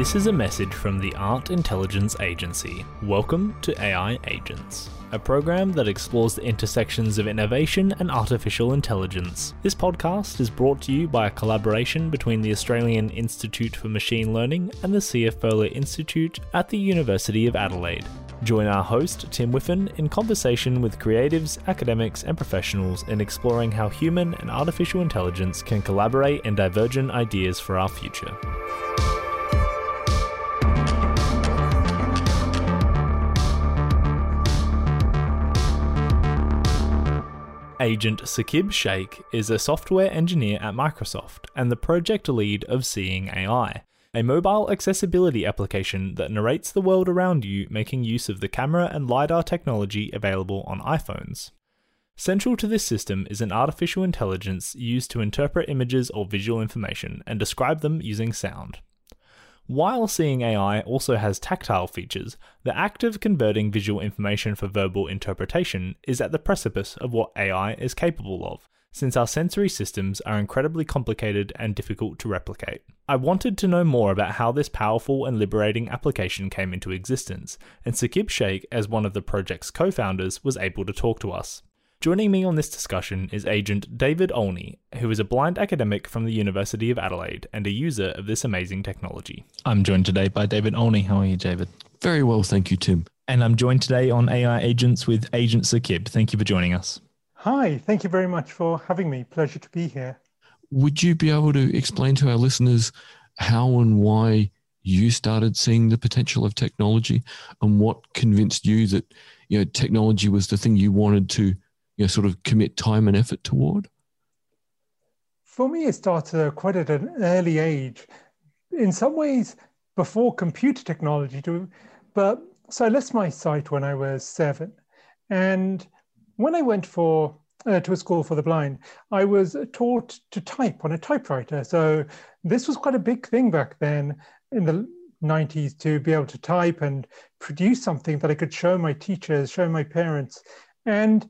This is a message from the Art Intelligence Agency. Welcome to AI Agents, a program that explores the intersections of innovation and artificial intelligence. This podcast is brought to you by a collaboration between the Australian Institute for Machine Learning and the Sia Furler Institute at the University of Adelaide. Join our host, Tim Whiffen, in conversation with creatives, academics, and professionals in exploring how human and artificial intelligence can collaborate in divergent ideas for our future. Agent Saqib Shaikh is a software engineer at Microsoft and the project lead of Seeing AI, a mobile accessibility application that narrates the world around you making use of the camera and LiDAR technology available on iPhones. Central to this system is an artificial intelligence used to interpret images or visual information and describe them using sound. While Seeing AI also has tactile features, the act of converting visual information for verbal interpretation is at the precipice of what AI is capable of, since our sensory systems are incredibly complicated and difficult to replicate. I wanted to know more about how this powerful and liberating application came into existence, and Saqib Shaikh, as one of the project's co founders, was able to talk to us. Joining me on this discussion is agent David Olney, who is a blind academic from the University of Adelaide and a user of this amazing technology. I'm joined today by David Olney. How are you, David? Very well, thank you, Tim. And I'm joined today on AI Agents with Agent Saqib. Thank you for joining us. Hi, thank you very much for having me. Pleasure to be here. Would you be able to explain to our listeners how and why you started seeing the potential of technology and what convinced you that you know technology was the thing you wanted to you know, sort of commit time and effort toward? For me, it started quite at an early age. In some ways, before computer technology, too. But so I left my sight when I was seven, and when I went for uh, to a school for the blind, I was taught to type on a typewriter. So this was quite a big thing back then in the 90s to be able to type and produce something that I could show my teachers, show my parents. And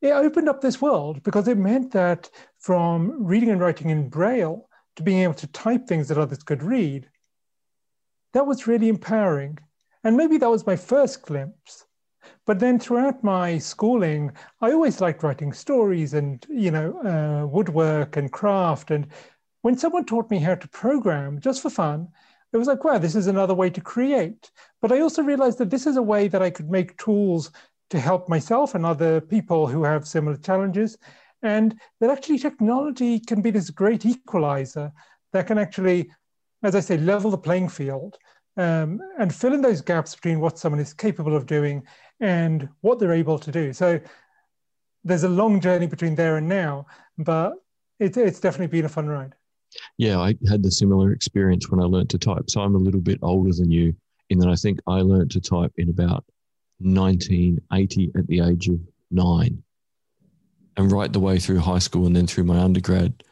it opened up this world because it meant that from reading and writing in Braille to being able to type things that others could read, that was really empowering. And maybe that was my first glimpse. But then throughout my schooling, I always liked writing stories and, you know, uh, woodwork and craft. And when someone taught me how to program just for fun, it was like, wow, this is another way to create. But I also realized that this is a way that I could make tools to help myself and other people who have similar challenges. And that actually technology can be this great equalizer that can actually, as I say, level the playing field um, and fill in those gaps between what someone is capable of doing and what they're able to do. So there's a long journey between there and now, but it, it's definitely been a fun ride. Yeah, I had the similar experience when I learned to type. So I'm a little bit older than you in that I think I learned to type in about 1980 at the age of nine. And right the way through high school and then through my undergrad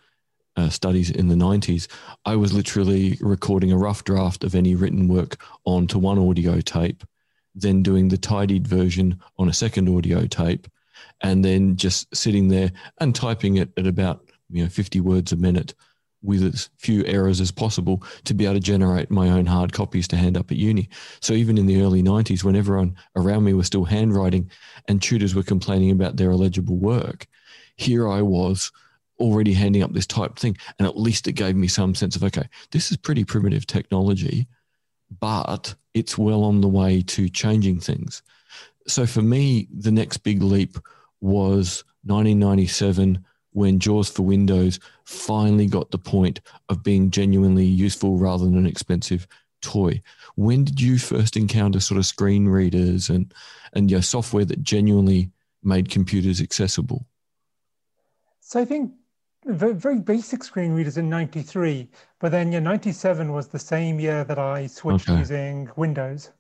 uh, studies in the 90s, I was literally recording a rough draft of any written work onto one audio tape, then doing the tidied version on a second audio tape, and then just sitting there and typing it at about you know 50 words a minute with as few errors as possible to be able to generate my own hard copies to hand up at uni. So even in the early 90s, when everyone around me was still handwriting and tutors were complaining about their illegible work, here I was already handing up this type thing. And at least it gave me some sense of, okay, this is pretty primitive technology, but it's well on the way to changing things. So for me, the next big leap was 1997 when JAWS for Windows finally got the point of being genuinely useful rather than an expensive toy. When did you first encounter sort of screen readers and and your software that genuinely made computers accessible? So I think very basic screen readers in 93 but then yeah 97 was the same year that i switched okay. using windows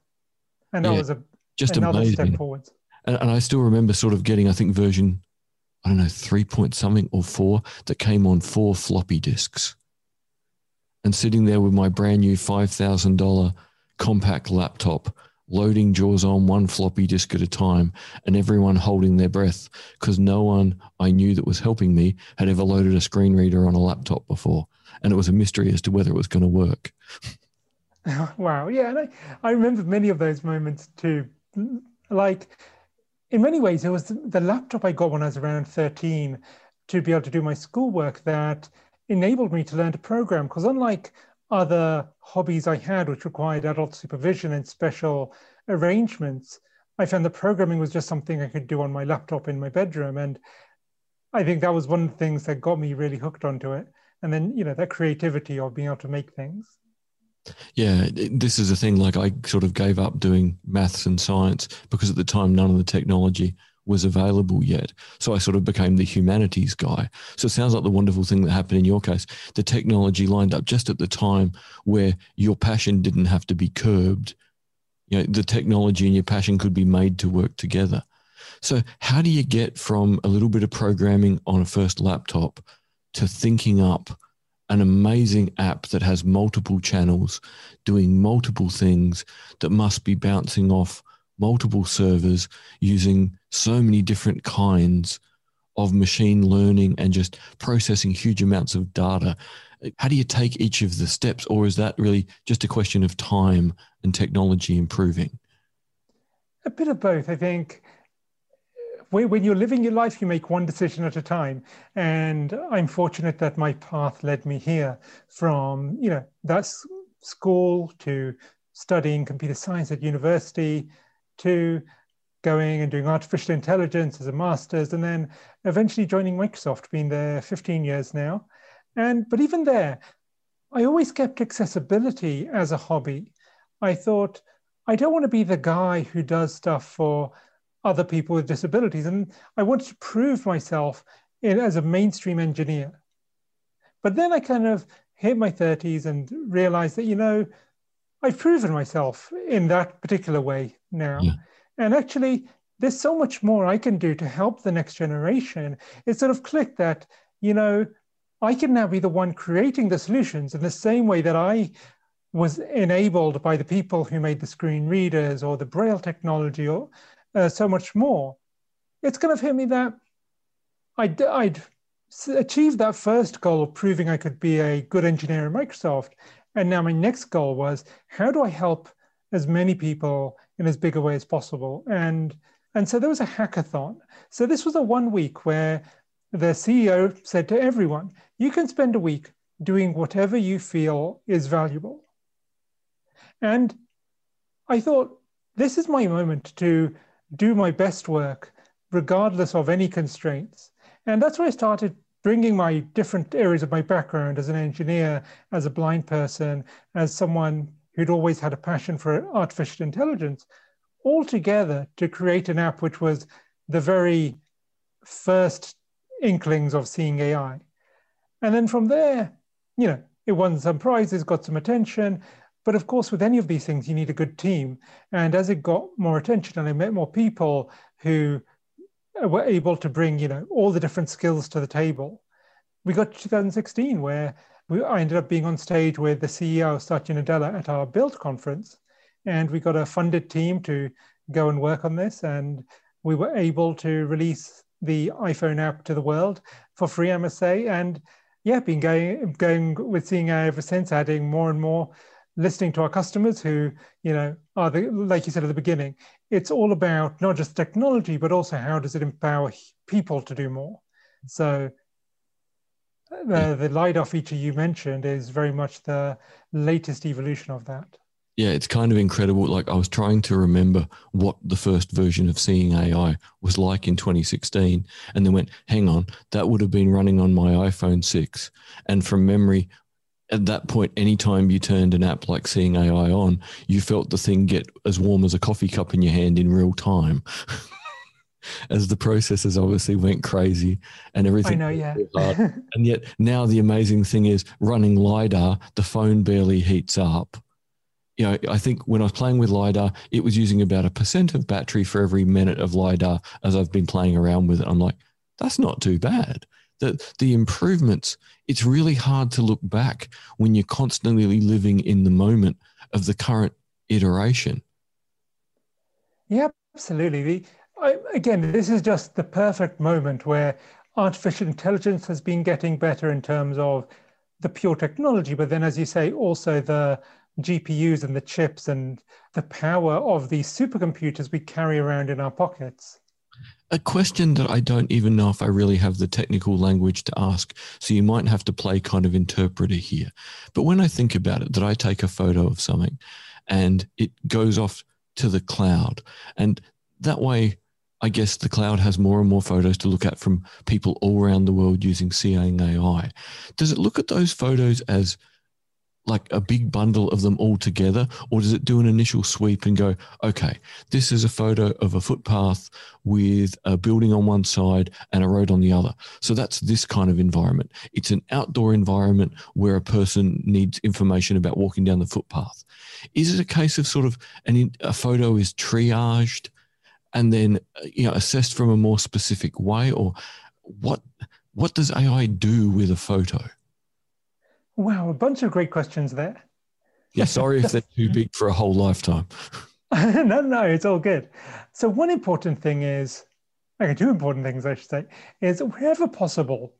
and that yeah, was a just another amazing. step forwards and, and, i still remember sort of getting i think version I don't know, three point something or four that came on four floppy disks. And sitting there with my brand new $5,000 compact laptop, loading JAWS on one floppy disk at a time, and everyone holding their breath because no one I knew that was helping me had ever loaded a screen reader on a laptop before. And it was a mystery as to whether it was going to work. wow. Yeah. And I, I remember many of those moments too. Like, in many ways, it was the laptop I got when I was around 13 to be able to do my schoolwork that enabled me to learn to program. Because unlike other hobbies I had, which required adult supervision and special arrangements, I found that programming was just something I could do on my laptop in my bedroom. And I think that was one of the things that got me really hooked onto it. And then, you know, that creativity of being able to make things. Yeah, this is a thing. Like I sort of gave up doing maths and science because at the time none of the technology was available yet. So I sort of became the humanities guy. So it sounds like the wonderful thing that happened in your case. The technology lined up just at the time where your passion didn't have to be curbed. You know, the technology and your passion could be made to work together. So how do you get from a little bit of programming on a first laptop to thinking up an amazing app that has multiple channels doing multiple things that must be bouncing off multiple servers using so many different kinds of machine learning and just processing huge amounts of data. How do you take each of the steps, or is that really just a question of time and technology improving? A bit of both. I think when you're living your life, you make one decision at a time. And I'm fortunate that my path led me here from, you know, that's school to studying computer science at university to going and doing artificial intelligence as a master's, and then eventually joining Microsoft, being there 15 years now. And but even there, I always kept accessibility as a hobby. I thought I don't want to be the guy who does stuff for other people with disabilities, and I wanted to prove myself in, as a mainstream engineer. But then I kind of hit my 30s and realized that you know I've proven myself in that particular way now. Yeah. And actually, there's so much more I can do to help the next generation. It sort of clicked that, you know, I can now be the one creating the solutions in the same way that I was enabled by the people who made the screen readers or the braille technology or uh, so much more. It's kind of hit me that I'd, I'd achieved that first goal of proving I could be a good engineer in Microsoft. And now my next goal was how do I help as many people in as big a way as possible? And and so there was a hackathon. So this was a one week where the CEO said to everyone, you can spend a week doing whatever you feel is valuable. And I thought, this is my moment to do my best work, regardless of any constraints. And that's where I started bringing my different areas of my background as an engineer, as a blind person, as someone who'd always had a passion for artificial intelligence, all together to create an app which was the very first inklings of seeing AI. And then from there, you know, it won some prizes, got some attention. But of course, with any of these things, you need a good team. And as it got more attention and I met more people who were able to bring, you know, all the different skills to the table. We got to 2016 where we, I ended up being on stage with the CEO, Satya Nadella, at our Build conference. And we got a funded team to go and work on this. And we were able to release the iPhone app to the world for free, I must say. And yeah, been going going with seeing AI ever since, adding more and more, listening to our customers who, you know, are the like you said at the beginning, it's all about not just technology, but also how does it empower people to do more. So uh, the, the LiDAR feature you mentioned is very much the latest evolution of that. Yeah, it's kind of incredible. Like I was trying to remember what the first version of Seeing AI was like in 2016, and then went, hang on, that would have been running on my iPhone 6. And from memory, at that point, anytime you turned an app like Seeing AI on, you felt the thing get as warm as a coffee cup in your hand in real time. as the processes obviously went crazy and everything. I know, yeah. and yet now the amazing thing is running LiDAR, the phone barely heats up. You know, I think when I was playing with LiDAR, it was using about a percent of battery for every minute of LiDAR as I've been playing around with it. I'm like, that's not too bad the, the improvements, it's really hard to look back when you're constantly living in the moment of the current iteration. Yeah, absolutely. The, I, again, this is just the perfect moment where artificial intelligence has been getting better in terms of the pure technology, but then, as you say, also the GPUs and the chips and the power of these supercomputers we carry around in our pockets. A question that I don't even know if I really have the technical language to ask. So you might have to play kind of interpreter here. But when I think about it, that I take a photo of something and it goes off to the cloud. And that way, I guess the cloud has more and more photos to look at from people all around the world using Seeing AI. Does it look at those photos as like a big bundle of them all together, or does it do an initial sweep and go, okay, this is a photo of a footpath with a building on one side and a road on the other? So that's this kind of environment. It's an outdoor environment where a person needs information about walking down the footpath. Is it a case of sort of an, a photo is triaged and then you know assessed from a more specific way, or what? What does AI do with a photo? Wow, a bunch of great questions there. Yeah, sorry if they're too big for a whole lifetime. no, no, it's all good. So, one important thing is, okay, two important things I should say, is wherever possible,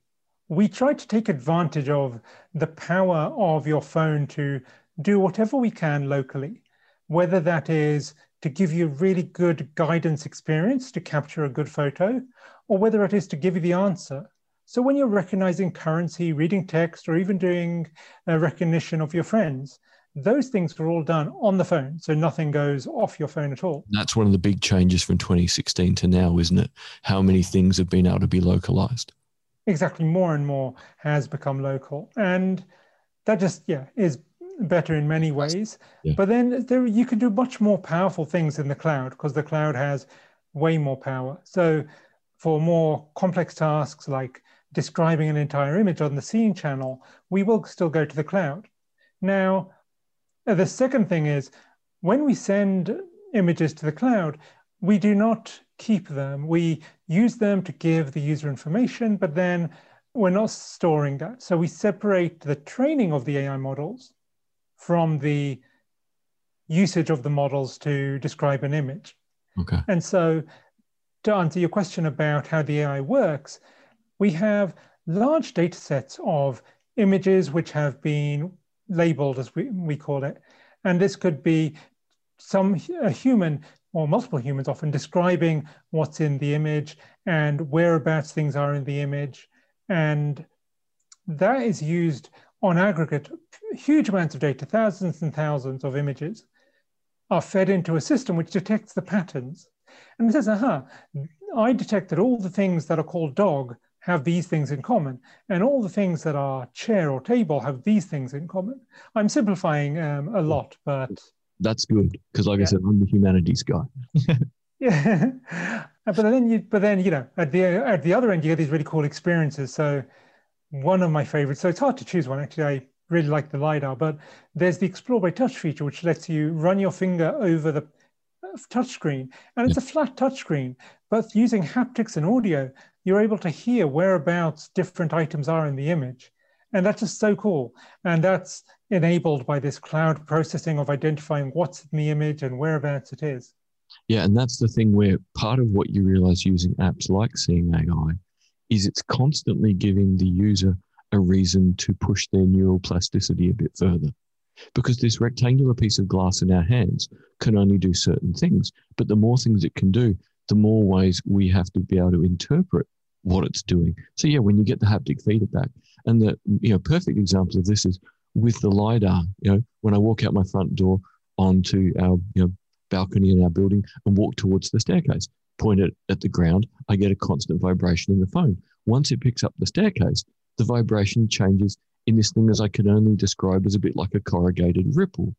we try to take advantage of the power of your phone to do whatever we can locally, whether that is to give you a really good guidance experience to capture a good photo, or whether it is to give you the answer so when you're recognizing currency, reading text, or even doing a recognition of your friends, those things are all done on the phone. So nothing goes off your phone at all. That's one of the big changes from 2016 to now, isn't it? How many things have been able to be localized? Exactly. More and more has become local. And that just, yeah, is better in many ways. Yeah. But then there, you can do much more powerful things in the cloud because the cloud has way more power. So for more complex tasks like describing an entire image on the seeing channel, we will still go to the cloud. Now, uh, the second thing is when we send images to the cloud, we do not keep them. We use them to give the user information, but then we're not storing that. So we separate the training of the AI models from the usage of the models to describe an image. Okay. And so to answer your question about how the AI works, we have large data sets of images which have been labeled, as we, we call it. And this could be some a human or multiple humans often describing what's in the image and whereabouts things are in the image. And that is used on aggregate, huge amounts of data, thousands and thousands of images are fed into a system which detects the patterns. And it says, aha, I detected all the things that are called dog have these things in common. And all the things that are chair or table have these things in common. I'm simplifying um, a lot, but. That's good. Because, like yeah. I said, I'm the humanities guy. yeah. but then you, but then, you know, at the, at the other end, you get these really cool experiences. So, one of my favorites, so it's hard to choose one actually. I really like the LiDAR, but there's the Explore by Touch feature, which lets you run your finger over the uh, touchscreen. And it's yeah. a flat touchscreen, but using haptics and audio, you're able to hear whereabouts different items are in the image. And that's just so cool. And that's enabled by this cloud processing of identifying what's in the image and whereabouts it is. Yeah, and that's the thing where part of what you realize using apps like Seeing AI is it's constantly giving the user a reason to push their neural plasticity a bit further. Because this rectangular piece of glass in our hands can only do certain things, but the more things it can do, the more ways we have to be able to interpret what it's doing. So yeah, when you get the haptic feedback, and the you know perfect example of this is with the lidar. You know, when I walk out my front door onto our you know balcony in our building and walk towards the staircase, point it at the ground, I get a constant vibration in the phone. Once it picks up the staircase, the vibration changes in this thing as I can only describe as a bit like a corrugated ripple.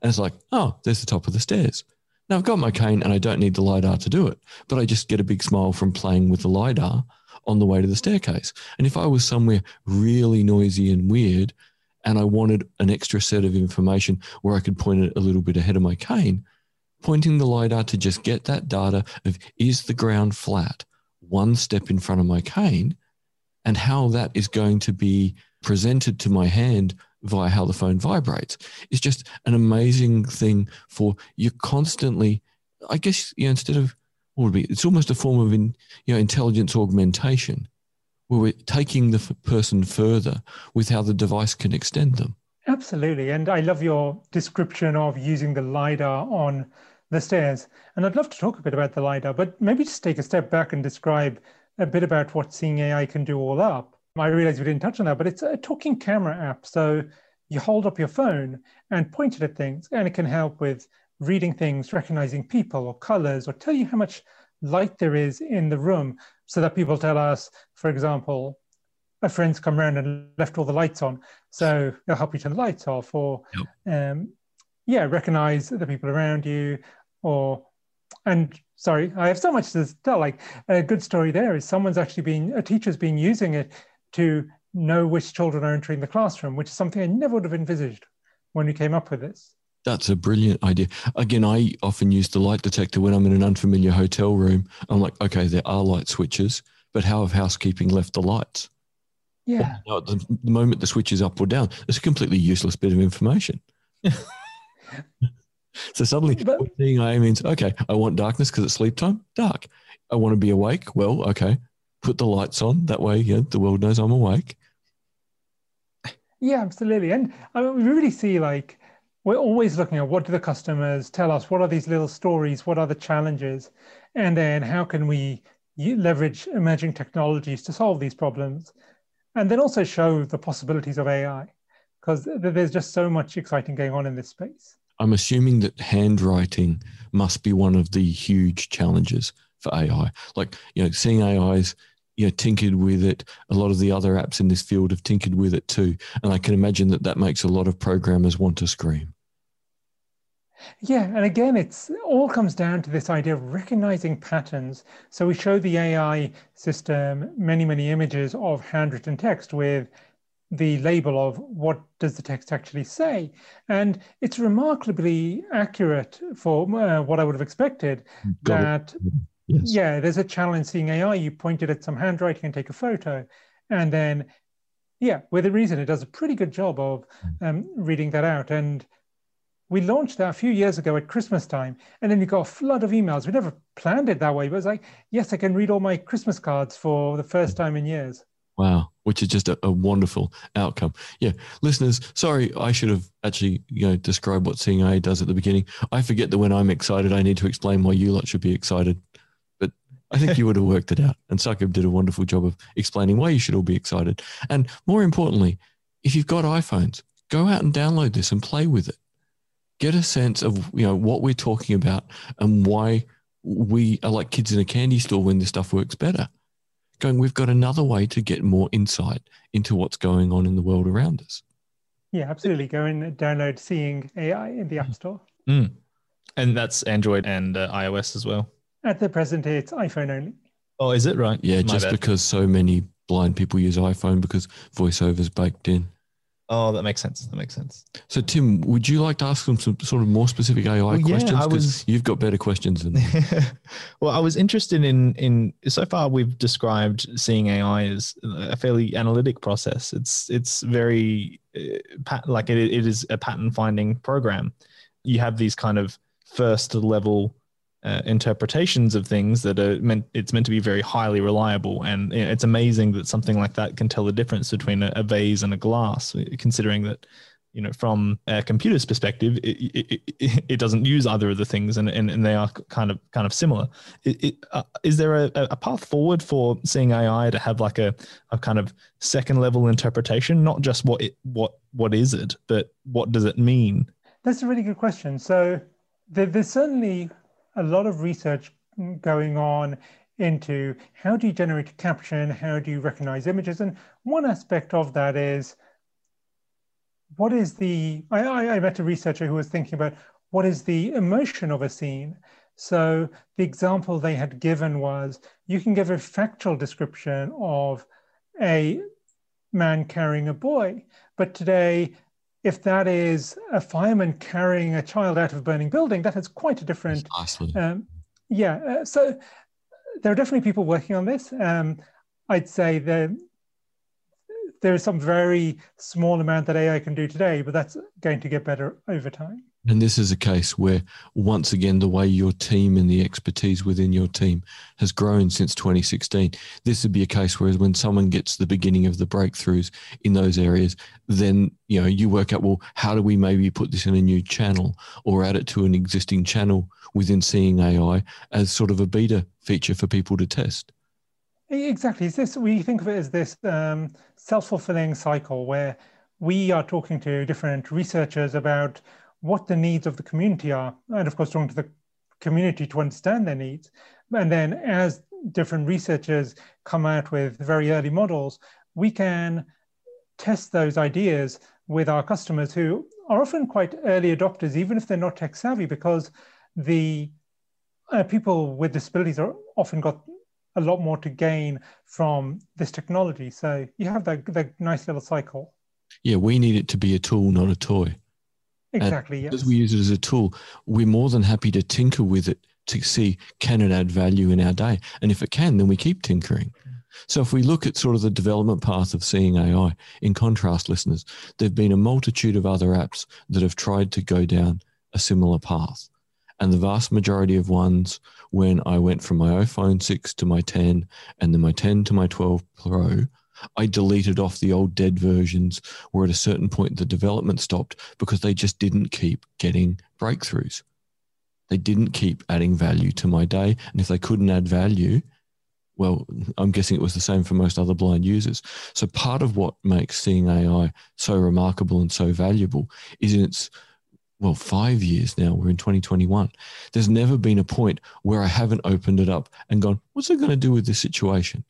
And it's like, oh, there's the top of the stairs. Now I've got my cane and I don't need the LiDAR to do it, but I just get a big smile from playing with the LiDAR on the way to the staircase. And if I was somewhere really noisy and weird and I wanted an extra set of information where I could point it a little bit ahead of my cane, pointing the LiDAR to just get that data of is the ground flat one step in front of my cane and how that is going to be presented to my hand via how the phone vibrates It's just an amazing thing for you constantly i guess you know instead of what would be it's almost a form of in, you know intelligence augmentation where we're taking the person further with how the device can extend them Absolutely. And I love your description of using the LiDAR on the stairs. And I'd love to talk a bit about the LiDAR, but maybe just take a step back and describe a bit about what Seeing AI can do all up. I realize we didn't touch on that, but it's a talking camera app. So you hold up your phone and point it at things, and it can help with reading things, recognizing people or colors, or tell you how much light there is in the room so that people tell us, for example, a friend's come around and left all the lights on. So they'll help you turn the lights off or, yep. um, yeah, recognize the people around you or, and sorry, I have so much to tell. Like a good story there is someone's actually been, a teacher's been using it to know which children are entering the classroom, which is something I never would have envisaged when we came up with this. That's a brilliant idea. Again, I often use the light detector when I'm in an unfamiliar hotel room. I'm like, okay, there are light switches, but how have housekeeping left the lights? Yeah. Well, the, moment the switch is up or down, it's a completely useless bit of information. so suddenly, but, seeing AI means okay. I want darkness because it's sleep time. Dark. I want to be awake. Well, okay. Put the lights on. That way, yeah, the world knows I'm awake. Yeah, absolutely. And I mean, we really see like we're always looking at what do the customers tell us? What are these little stories? What are the challenges? And then how can we leverage emerging technologies to solve these problems? And then also show the possibilities of AI, because there's just so much exciting going on in this space. I'm assuming that handwriting must be one of the huge challenges for AI. Like, you know, seeing AIs you know, tinkered with it. A lot of the other apps in this field have tinkered with it too. And I can imagine that that makes a lot of programmers want to scream. Yeah, and again, it's all comes down to this idea of recognizing patterns. So we show the AI system many, many images of handwritten text with the label of what does the text actually say, and it's remarkably accurate for uh, what I would have expected. Got that it. Yes. Yeah, there's a challenge seeing AI. You pointed at some handwriting and take a photo, and then, yeah, with a reason, it does a pretty good job of hmm. um, reading that out. And we launched that a few years ago at Christmas time, and then we got a flood of emails. We never planned it that way, but it's like, yes, I can read all my Christmas cards for the first time in years. Wow, which is just a, a, wonderful outcome. Yeah, listeners, sorry, I should have actually you know described what Seeing AI does at the beginning. I forget that when I'm excited, I need to explain why you lot should be excited. I think you would have worked it out. And Saqib did a wonderful job of explaining why you should all be excited. And more importantly, if you've got iPhones, go out and download this and play with it. Get a sense of you know what we're talking about and why we are like kids in a candy store when this stuff works better. Going, we've got another way to get more insight into what's going on in the world around us. Yeah, absolutely. Go and download Seeing AI in the App Store. Mm. And that's Android and uh, iOS as well. At the present, it's iPhone only. Oh, is it right? Yeah, My just bad. because so many blind people use iPhone because voiceover's baked in. Oh, that makes sense. That makes sense. So, Tim, would you like to ask them some sort of more specific AI well, questions? Because was... you've got better questions than. Me. Well, I was interested in in so far we've described seeing AI as a fairly analytic process. It's it's very uh, like it, it is a pattern finding program. You have these kind of first level uh, interpretations of things that are meant it's meant to be very highly reliable. And it's amazing that something like that can tell the difference between a, a, vase and a glass considering that you know from a computer's perspective it, it, it doesn't use either of the things and, and, and they are kind of kind of similar. Uh, is there a, a path forward for seeing ai to have like a, a kind of second level interpretation? Not just what it what what is it but what does it mean? That's a really good question. So there, there's certainly a lot of research going on into how do you generate a caption, how do you recognize images, and one aspect of that is what is the I, I met a researcher who was thinking about what is the emotion of a scene. So the example they had given was you can give a factual description of a man carrying a boy, but today if that is a fireman carrying a child out of a burning building, that has quite a different. Um, yeah. Uh, so there are definitely people working on this. Um, I'd say that there is some very small amount that AI can do today, but that's going to get better over time. And this is a case where, once again, the way your team and the expertise within your team has grown since 2016, this would be a case where when someone gets the beginning of the breakthroughs in those areas, then you know you work out well, how do we maybe put this in a new channel or add it to an existing channel within Seeing AI as sort of a beta feature for people to test. Exactly. Is this we think of it as this um, self-fulfilling cycle where we are talking to different researchers about what the needs of the community are, and of course, talking to the community to understand their needs. And then, as different researchers come out with very early models, we can test those ideas with our customers who are often quite early adopters, even if they're not tech savvy, because the uh, people with disabilities are often got a lot more to gain from this technology. So you have that, that nice little cycle. Yeah, we need it to be a tool, not a toy. Exactly. Yes. Because we use it as a tool, we're more than happy to tinker with it to see can it add value in our day, and if it can, then we keep tinkering. So if we look at sort of the development path of seeing AI, in contrast, listeners, there've been a multitude of other apps that have tried to go down a similar path. And the vast majority of ones, when I went from my iPhone 6 to my 10 and then my 10 to my 12 Pro, I deleted off the old dead versions where at a certain point the development stopped because they just didn't keep getting breakthroughs. They didn't keep adding value to my day. And if they couldn't add value, well, I'm guessing it was the same for most other blind users. So part of what makes seeing AI so remarkable and so valuable is in its well, five years now. We're in 2021. There's never been a point where I haven't opened it up and gone, what's it going to do with this situation?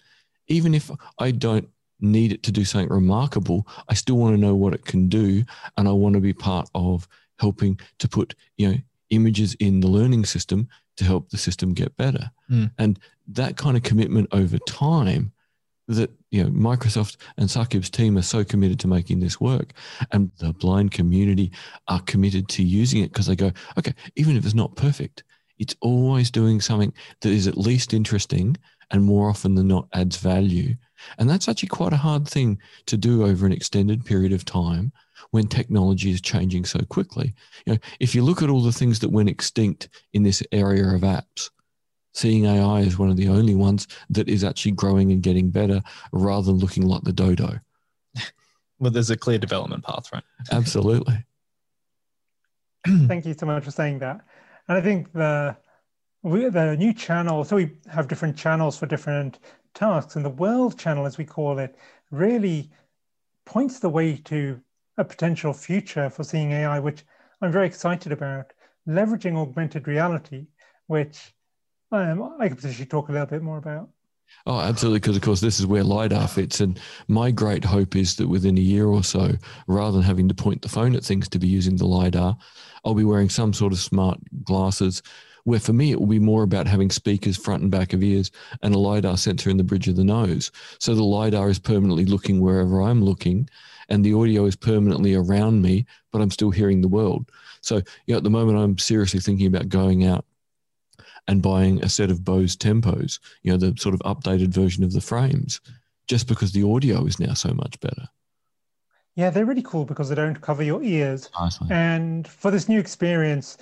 Even if I don't need it to do something remarkable, I still want to know what it can do. And I want to be part of helping to put, you know, images in the learning system to help the system get better. Mm. And that kind of commitment over time that you know Microsoft and Saqib's team are so committed to making this work, and the blind community are committed to using it because they go, okay, even if it's not perfect, it's always doing something that is at least interesting and more often than not adds value. And that's actually quite a hard thing to do over an extended period of time when technology is changing so quickly. You know, if you look at all the things that went extinct in this area of apps, seeing AI is one of the only ones that is actually growing and getting better rather than looking like the dodo. well, there's a clear development path, right? Absolutely. Thank you so much for saying that. And I think the we, the new channel, so we have different channels for different tasks, and the world channel, as we call it, really points the way to a potential future for seeing AI, which I'm very excited about, leveraging augmented reality, which um, I can potentially talk a little bit more about. Oh, absolutely. Because, of course, this is where LiDAR fits. And my great hope is that within a year or so, rather than having to point the phone at things to be using the LiDAR, I'll be wearing some sort of smart glasses where for me, it will be more about having speakers front and back of ears and a LiDAR sensor in the bridge of the nose. So the LiDAR is permanently looking wherever I'm looking and the audio is permanently around me, but I'm still hearing the world. So, you know, at the moment, I'm seriously thinking about going out and buying a set of Bose Tempos, you know, the sort of updated version of the frames, just because the audio is now so much better. Yeah, they're really cool because they don't cover your ears. Awesome. And for this new experience,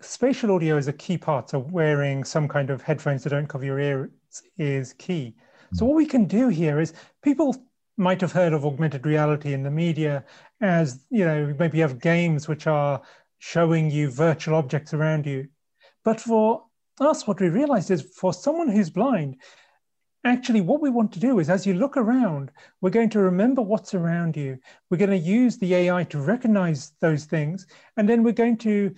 spatial audio is a key part. So wearing some kind of headphones that don't cover your ears is key. So hmm. what we can do here is people might have heard of augmented reality in the media as, you know, maybe you have games which are showing you virtual objects around you. But for us, what we realized is for someone who's blind, actually what we want to do is as you look around, we're going to remember what's around you. We're going to use the AI to recognize those things, and then we're going to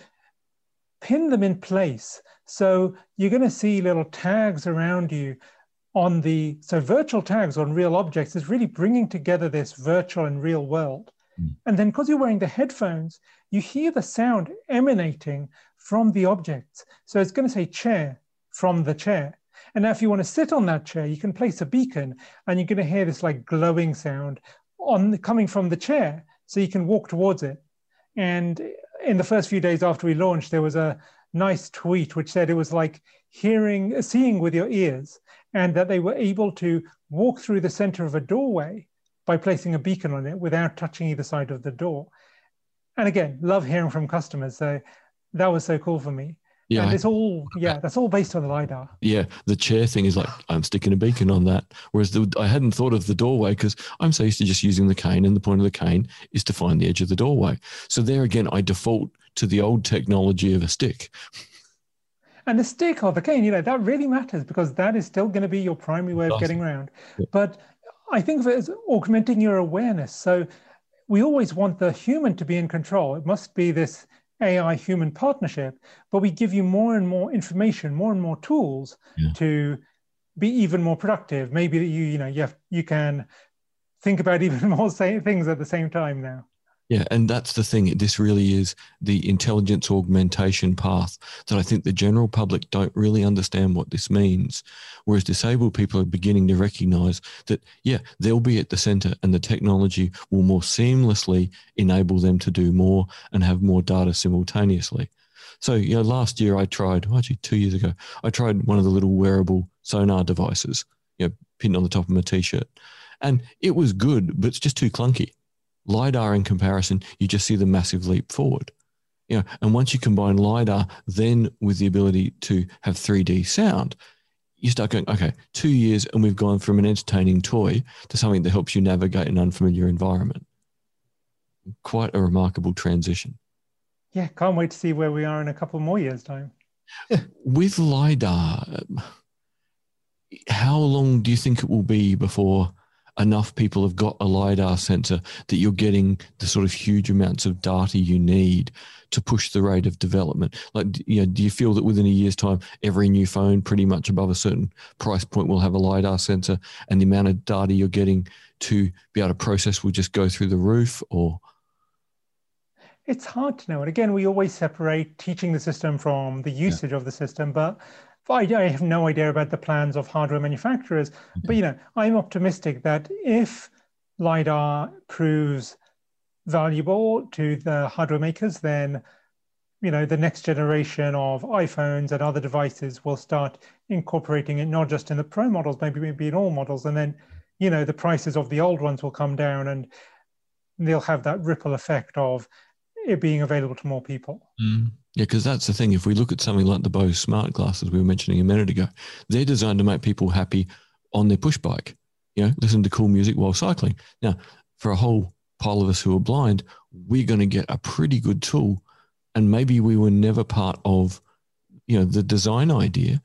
pin them in place. So you're going to see little tags around you on the, so virtual tags on real objects is really bringing together this virtual and real world. Mm. And then because you're wearing the headphones, you hear the sound emanating from the objects. So it's going to say chair from the chair. And now if you want to sit on that chair, you can place a beacon and you're going to hear this like glowing sound on the, coming from the chair. So you can walk towards it. And in the first few days after we launched, there was a nice tweet which said it was like hearing, seeing with your ears, and that they were able to walk through the center of a doorway by placing a beacon on it without touching either side of the door. and again, love hearing from customers. So that was so cool for me. Yeah, and it's all yeah, that's all based on the lidar. Yeah, the chair thing is like I'm sticking a beacon on that. Whereas the, I hadn't thought of the doorway because I'm so used to just using the cane, and the point of the cane is to find the edge of the doorway. So there again, I default to the old technology of a stick. And the stick or the cane, you know, that really matters because that is still going to be your primary way of getting around. Yeah. But I think of it as augmenting your awareness. So we always want the human to be in control. It must be this AI human partnership, but we give you more and more information, more and more tools yeah. to be even more productive. Maybe you, you know, you have, you can think about even more things at the same time now. Yeah, and that's the thing. This really is the intelligence augmentation path that I think the general public don't really understand what this means. Whereas disabled people are beginning to recognize that, yeah, they'll be at the center and the technology will more seamlessly enable them to do more and have more data simultaneously. So, you know, last year I tried, well, actually two years ago, I tried one of the little wearable sonar devices, you know, pinned on the top of my t shirt. And it was good, but it's just too clunky LiDAR in comparison, you just see the massive leap forward. You know, and once you combine LiDAR then with the ability to have 3D sound, you start going, okay, two years and we've gone from an entertaining toy to something that helps you navigate an unfamiliar environment. Quite a remarkable transition. Yeah, can't wait to see where we are in a couple more years' time. With LiDAR, how long do you think it will be before enough people have got a LiDAR sensor that you're getting the sort of huge amounts of data you need to push the rate of development? Like, you know, do you feel that within a year's time, every new phone pretty much above a certain price point will have a LiDAR sensor and the amount of data you're getting to be able to process will just go through the roof or? It's hard to know. And again, we always separate teaching the system from the usage yeah. of the system. But I, I have no idea about the plans of hardware manufacturers, but you know, I'm optimistic that if lidar proves valuable to the hardware makers, then you know the next generation of iPhones and other devices will start incorporating it not just in the pro models, maybe maybe in all models, and then you know the prices of the old ones will come down and they'll have that ripple effect of it being available to more people. Mm. Yeah, because that's the thing. If we look at something like the Bose smart glasses we were mentioning a minute ago, they're designed to make people happy on their push bike. You know, listen to cool music while cycling. Now, for a whole pile of us who are blind, we're going to get a pretty good tool, and maybe we were never part of, you know, the design idea,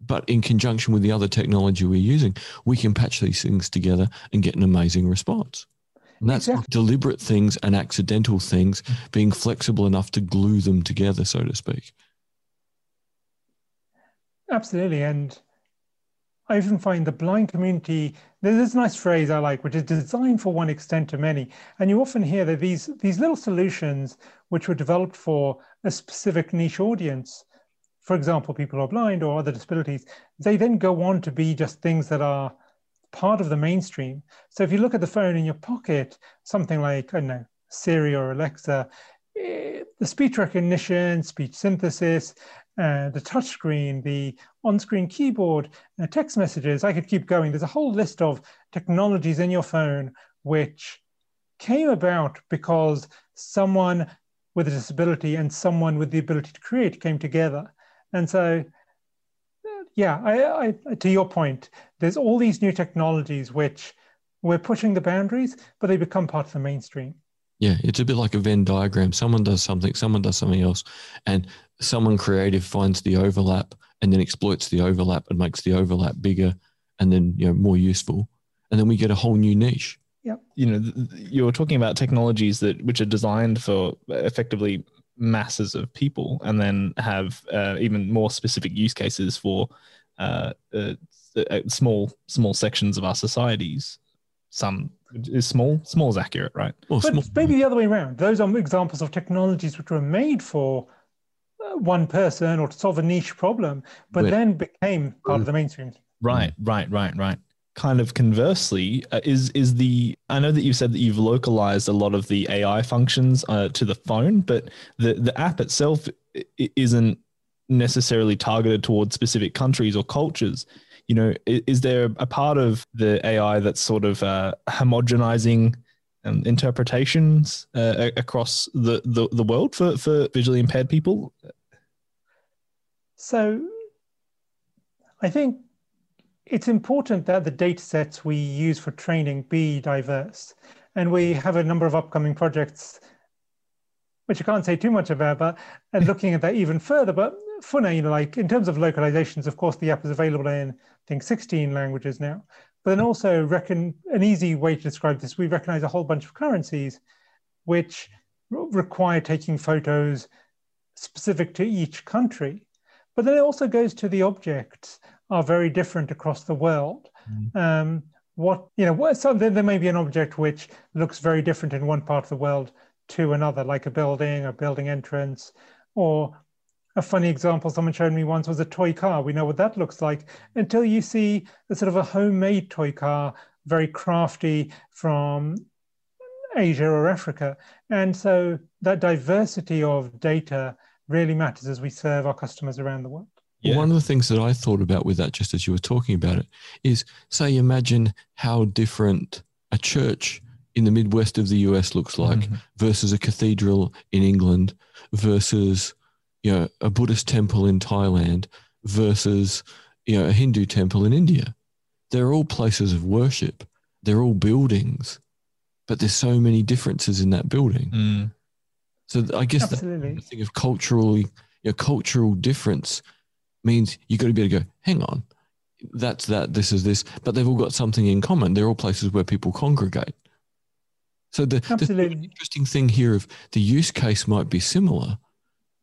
but in conjunction with the other technology we're using, we can patch these things together and get an amazing response. And that's exactly. deliberate things and accidental things, mm. being flexible enough to glue them together, so to speak. Absolutely. And I often find the blind community, there's this nice phrase I like, which is designed for one extent to many. And you often hear that these, these little solutions, which were developed for a specific niche audience, for example, people who are blind or other disabilities, they then go on to be just things that are part of the mainstream. So if you look at the phone in your pocket, something like, I don't know, Siri or Alexa, eh, the speech recognition, speech synthesis, uh, the touchscreen, the on-screen keyboard, uh, text messages, I could keep going. There's a whole list of technologies in your phone which came about because someone with a disability and someone with the ability to create came together. And so yeah, I, I, to your point, there's all these new technologies which we're pushing the boundaries, but they become part of the mainstream. Yeah, it's a bit like a Venn diagram. Someone does something, someone does something else, and someone creative finds the overlap and then exploits the overlap and makes the overlap bigger and then you know more useful, and then we get a whole new niche. Yeah, you know, you're talking about technologies that which are designed for effectively masses of people and then have uh, even more specific use cases for uh, uh, uh, small small sections of our societies. Some is small? Small is accurate right? Well, but small. maybe the other way around. Those are examples of technologies which were made for uh, one person or to solve a niche problem but, but then became part of the mainstream. Right right right right kind of conversely uh, is is the I know that you've said that you've localized a lot of the AI functions uh, to the phone, but the the app itself isn't necessarily targeted towards specific countries or cultures. You know, is, is there a part of the AI that's sort of uh, homogenizing um, interpretations uh, across the, the, the world for, for visually impaired people? So I think it's important that the data sets we use for training be diverse. And we have a number of upcoming projects, which I can't say too much about, but uh, and looking at that even further. But for now, you know, like in terms of localizations, of course, the app is available in, I think, 16 languages now. But then also reckon an easy way to describe this, we recognize a whole bunch of currencies which require taking photos specific to each country. But then it also goes to the objects are very different across the world. Mm. Um, what you know, so there, there may be an object which looks very different in one part of the world to another, like a building, a building entrance, or a funny example someone showed me once was a toy car. We know what that looks like until you see a sort of a homemade toy car, very crafty from Asia or Africa. And so that diversity of data really matters as we serve our customers around the world. Yeah. One of the things that I thought about with that, just as you were talking about it, is say, imagine how different a church in the Midwest of the US looks like mm-hmm. versus a cathedral in England versus you know a Buddhist temple in Thailand versus you know a Hindu temple in India. They're all places of worship. They're all buildings, but there's so many differences in that building. Mm. So I guess Absolutely. that thing of culturally, you know, cultural difference means you've got to be able to go, hang on, that's that, this is this, but they've all got something in common. They're all places where people congregate. So the, the interesting thing here of the use case might be similar,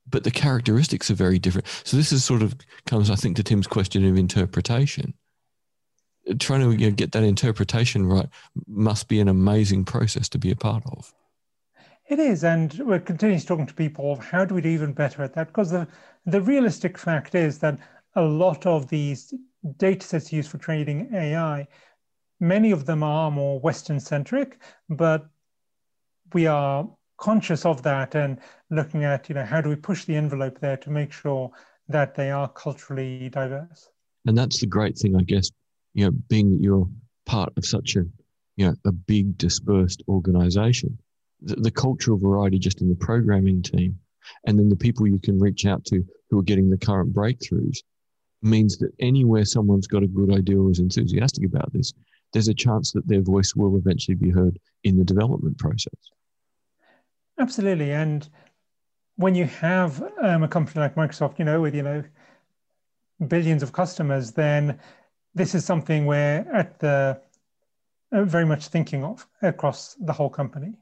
but the characteristics are very different. So this is sort of comes, I think, to Tim's question of interpretation. Trying to you know, get that interpretation right must be an amazing process to be a part of. It is, and we're continuing talking to people of how do we do even better at that? Because the, the realistic fact is that a lot of these data sets used for training AI, many of them are more Western centric, but we are conscious of that and looking at, you know, how do we push the envelope there to make sure that they are culturally diverse. And that's the great thing, I guess, you know, being that you're part of such a, you know, a big dispersed organization the, the cultural variety just in the programming team, and then the people you can reach out to who are getting the current breakthroughs means that anywhere someone's got a good idea or is enthusiastic about this, there's a chance that their voice will eventually be heard in the development process. Absolutely, and when you have um, a company like Microsoft, you know, with you know billions of customers, then this is something we're at the uh, very much thinking of across the whole company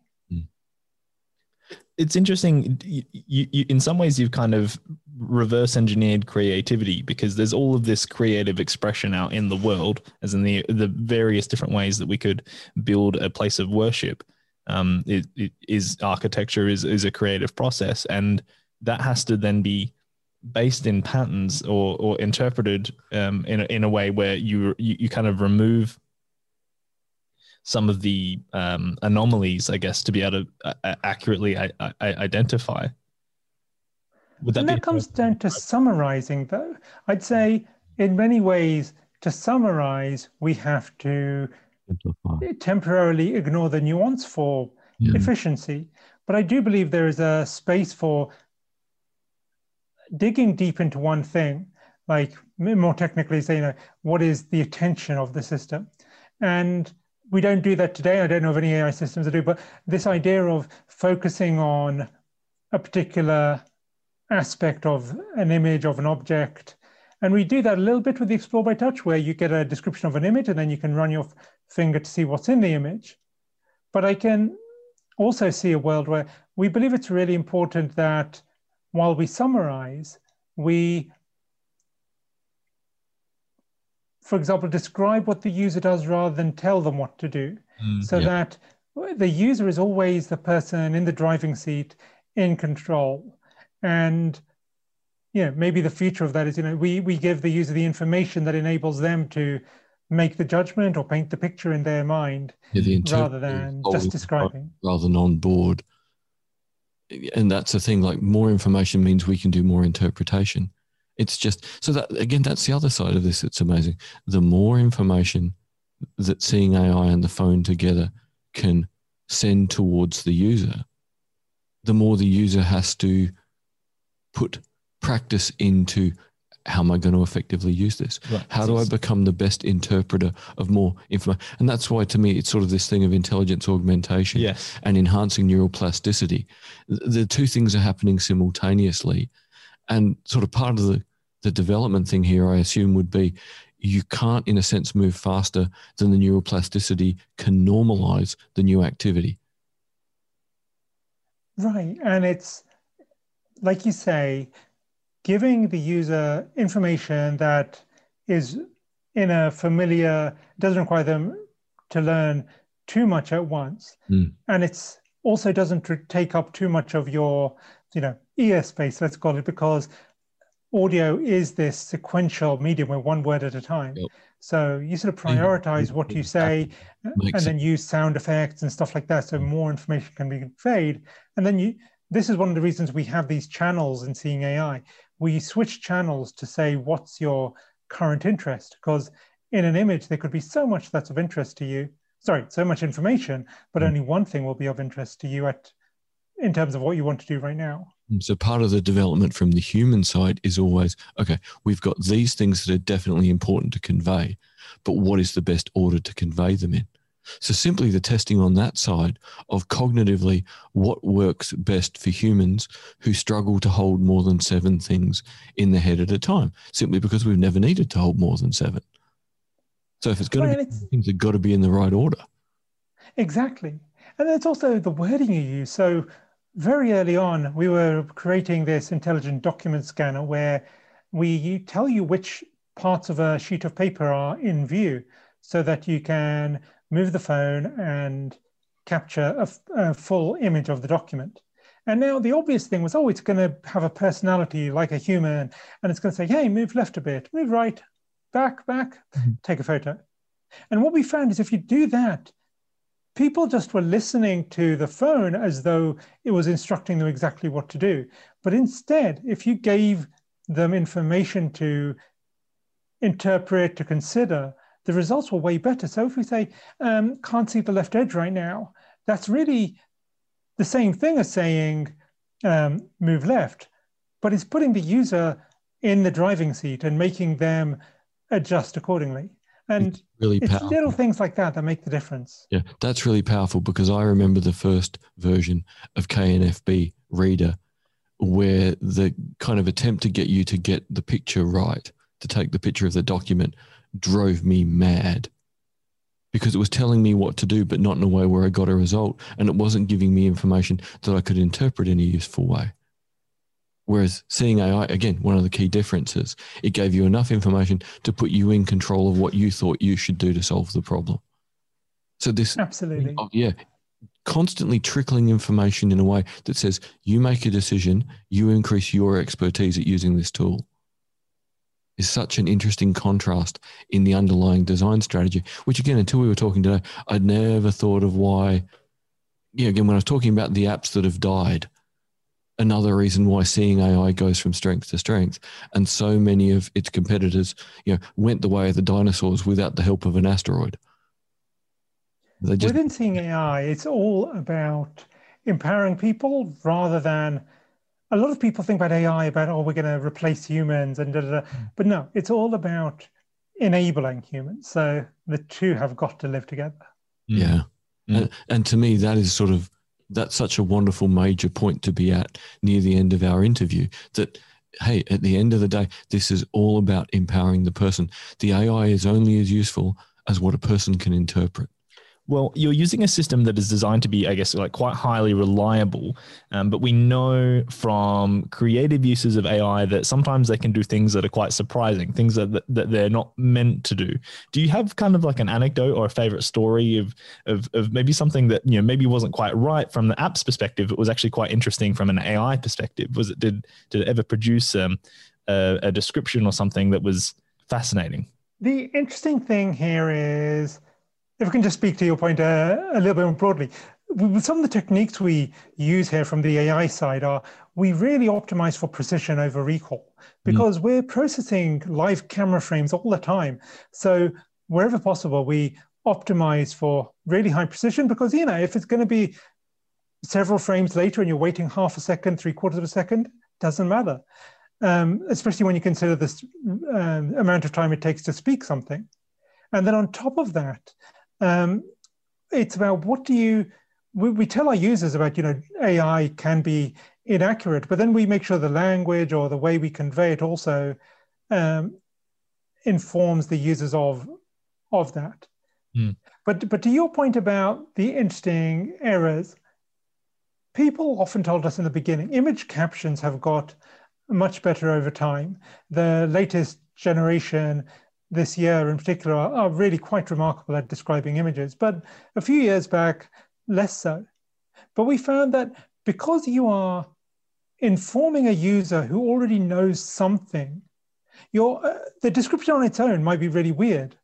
it's interesting. You, you, in some ways, you've kind of reverse engineered creativity because there's all of this creative expression out in the world, as in the the various different ways that we could build a place of worship. Um, it, it is architecture is is a creative process, and that has to then be based in patterns or or interpreted um, in a, in a way where you, you you kind of remove some of the um, anomalies, I guess, to be able to uh, accurately I- I- identify. Would that and that comes down to summarizing, though. I'd say, in many ways, to summarize, we have to Simplify. temporarily ignore the nuance for yeah. efficiency. But I do believe there is a space for digging deep into one thing, like more technically saying, you know, what is the attention of the system? And we don't do that today. I don't know of any AI systems that do, but this idea of focusing on a particular aspect of an image of an object. And we do that a little bit with the Explore by Touch, where you get a description of an image and then you can run your finger to see what's in the image. But I can also see a world where we believe it's really important that while we summarize, we for example, describe what the user does rather than tell them what to do. Mm, so yeah. that the user is always the person in the driving seat in control. And yeah, maybe the future of that is, you know, we, we give the user the information that enables them to make the judgment or paint the picture in their mind yeah, rather than just describing. Rather than on board. And that's the thing, like more information means we can do more interpretation. It's just so that again, that's the other side of this. It's amazing. The more information that seeing AI and the phone together can send towards the user, the more the user has to put practice into how am I going to effectively use this? Right. How do I become the best interpreter of more information? And that's why, to me, it's sort of this thing of intelligence augmentation yes. and enhancing neural plasticity. The two things are happening simultaneously. And sort of part of the, the development thing here, I assume, would be you can't, in a sense, move faster than the neuroplasticity can normalize the new activity. Right. And it's like you say, giving the user information that is in a familiar, doesn't require them to learn too much at once. Mm. And it's also doesn't take up too much of your, you know, ear space, let's call it, because audio is this sequential medium where one word at a time. Yep. So you sort of prioritize what you say and sense. then use sound effects and stuff like that. So more information can be conveyed. And then you, this is one of the reasons we have these channels in seeing AI we switch channels to say what's your current interest because in an image there could be so much that's of interest to you sorry so much information but mm. only one thing will be of interest to you at in terms of what you want to do right now Mm, so part of the development from the human side is always okay we've got these things that are definitely important to convey but what is the best order to convey them in so simply the testing on that side of cognitively what works best for humans who struggle to hold more than seven things in the head at a time, simply because we've never needed to hold more than seven. So if it's going well, to be things have got to be in the right order. Exactly. And it's also the wording you use. So very early on, we were creating this intelligent document scanner where we tell you which parts of a sheet of paper are in view so that you can move the phone and capture a, a full image of the document. And now the obvious thing was, oh, it's going to have a personality like a human, and it's going to say, hey, move left a bit, move right, back, back, mm-hmm. take a photo. And what we found is if you do that, people just were listening to the phone as though it was instructing them exactly what to do. But instead, if you gave them information to interpret, to consider, the results were way better. So if we say, um, can't see the left edge right now, that's really the same thing as saying um, move left, but it's putting the user in the driving seat and making them adjust accordingly. And it's really it's powerful. little things like that that make the difference. Yeah, that's really powerful because I remember the first version of KNFB Reader where the kind of attempt to get you to get the picture right, to take the picture of the document drove me mad because it was telling me what to do, but not in a way where I got a result. And it wasn't giving me information that I could interpret in a useful way. Whereas seeing AI, again, one of the key differences, it gave you enough information to put you in control of what you thought you should do to solve the problem. So this, absolutely, oh, yeah, constantly trickling information in a way that says you make a decision, you increase your expertise at using this tool is such an interesting contrast in the underlying design strategy, which again, until we were talking today, I'd never thought of why. Yeah, again, when I was talking about the apps that have died, another reason why seeing AI goes from strength to strength, and so many of its competitors, you know, went the way of the dinosaurs without the help of an asteroid. They just, Within seeing AI, it's all about empowering people rather than a lot of people think about AI about oh we're going to replace humans and da, da, da. Mm. but no, it's all about enabling humans. So the two have got to live together. Mm. Yeah, mm. And, and to me that is sort of that's such a wonderful major point to be at near the end of our interview that hey at the end of the day this is all about empowering the person. The ai is only as useful as what a person can interpret well, you're using a system that is designed to be, I guess, like quite highly reliable. Um, but we know from creative uses of AI that sometimes they can do things that are quite surprising, things that, that they're not meant to do. Do you have kind of like an anecdote or a favorite story of, of, of maybe something that, you know, maybe wasn't quite right from the app's perspective? It was actually quite interesting from an AI perspective. Was it, did, did it ever produce um, a, a description or something that was fascinating? The interesting thing here is if we can just speak to your point uh, a little bit more broadly, some of the techniques we use here from the AI side are we really optimize for precision over recall because mm. we're processing live camera frames all the time. So wherever possible, we optimize for really high precision because you know if it's going to be several frames later and you're waiting half a second, three quarters of a second, doesn't matter. Um, especially when you consider this um, amount of time it takes to speak something. And then on top of that, um, it's about what do you, we, we, tell our users about, you know, AI can be inaccurate, but then we make sure the language or the way we convey it also um, informs the users of, of that. Mm. But, but to your point about the interesting errors, people often told us in the beginning, image captions have got much better over time. The latest generation this year in particular are, are really quite remarkable at describing images, but a few years back, less so. But we found that because you are informing a user who already knows something, your uh, the description on its own might be really weird,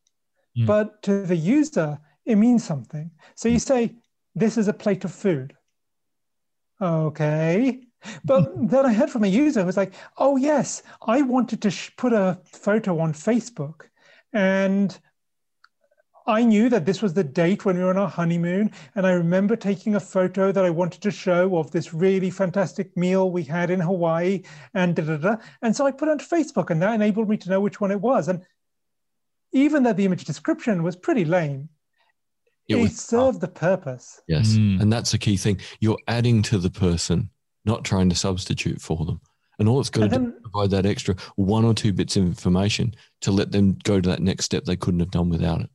mm. but to the user it means something. So you say, "This is a plate of food." Okay. But then I heard from a user who was like, oh, yes, I wanted to sh- put a photo on Facebook. And I knew that this was the date when we were on our honeymoon. And I remember taking a photo that I wanted to show of this really fantastic meal we had in Hawaii and da da da. And so I put it on Facebook, and that enabled me to know which one it was. And even though the image description was pretty lame, it, it served the purpose. Yes. Mm. And that's a key thing. You're adding to the person, not trying to substitute for them. And all it's got to do is provide that extra one or two bits of information to let them go to that next step they couldn't have done without it.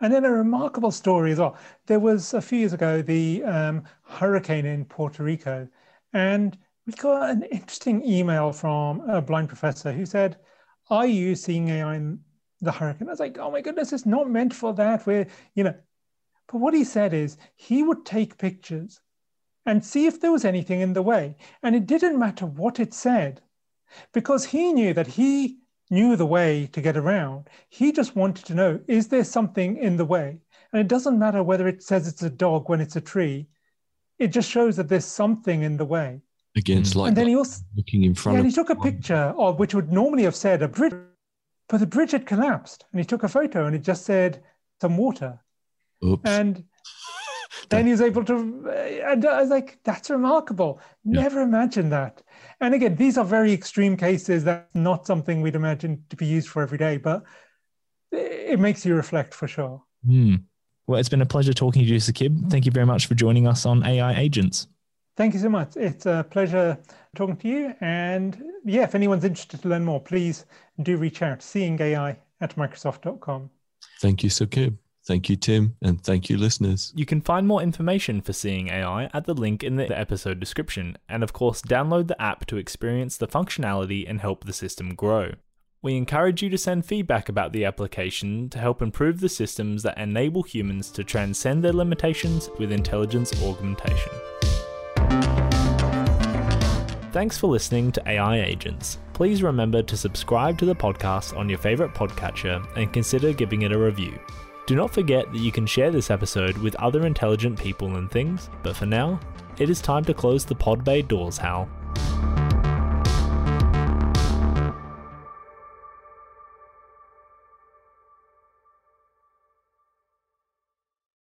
And then a remarkable story as well. There was a few years ago the um, hurricane in Puerto Rico, and we got an interesting email from a blind professor who said, "Are you seeing AI in the hurricane?" I was like, "Oh my goodness, it's not meant for that." We're, you know, but what he said is he would take pictures and see if there was anything in the way. And it didn't matter what it said because he knew that he knew the way to get around. He just wanted to know is there something in the way? And it doesn't matter whether it says it's a dog when it's a tree, it just shows that there's something in the way. Against mm. like and then he also looking in front yeah, of he took a picture of which would normally have said a bridge, but the bridge had collapsed. And he took a photo and it just said some water. Oops. And then he's able to, and I was like, that's remarkable. Never yeah. imagined that. And again, these are very extreme cases. That's not something we'd imagine to be used for every day, but it makes you reflect for sure. Mm. Well, it's been a pleasure talking to you, Saqib. Thank you very much for joining us on AI Agents. Thank you so much. It's a pleasure talking to you. And yeah, if anyone's interested to learn more, please do reach out, seeing AI at microsoft.com. Thank you, Saqib. Thank you, Tim, and thank you, listeners. You can find more information for Seeing AI at the link in the episode description, and of course, download the app to experience the functionality and help the system grow. We encourage you to send feedback about the application to help improve the systems that enable humans to transcend their limitations with intelligence augmentation. Thanks for listening to AI Agents. Please remember to subscribe to the podcast on your favourite podcatcher and consider giving it a review. Do not forget that you can share this episode with other intelligent people and things, but for now, it is time to close the pod bay doors, Hal.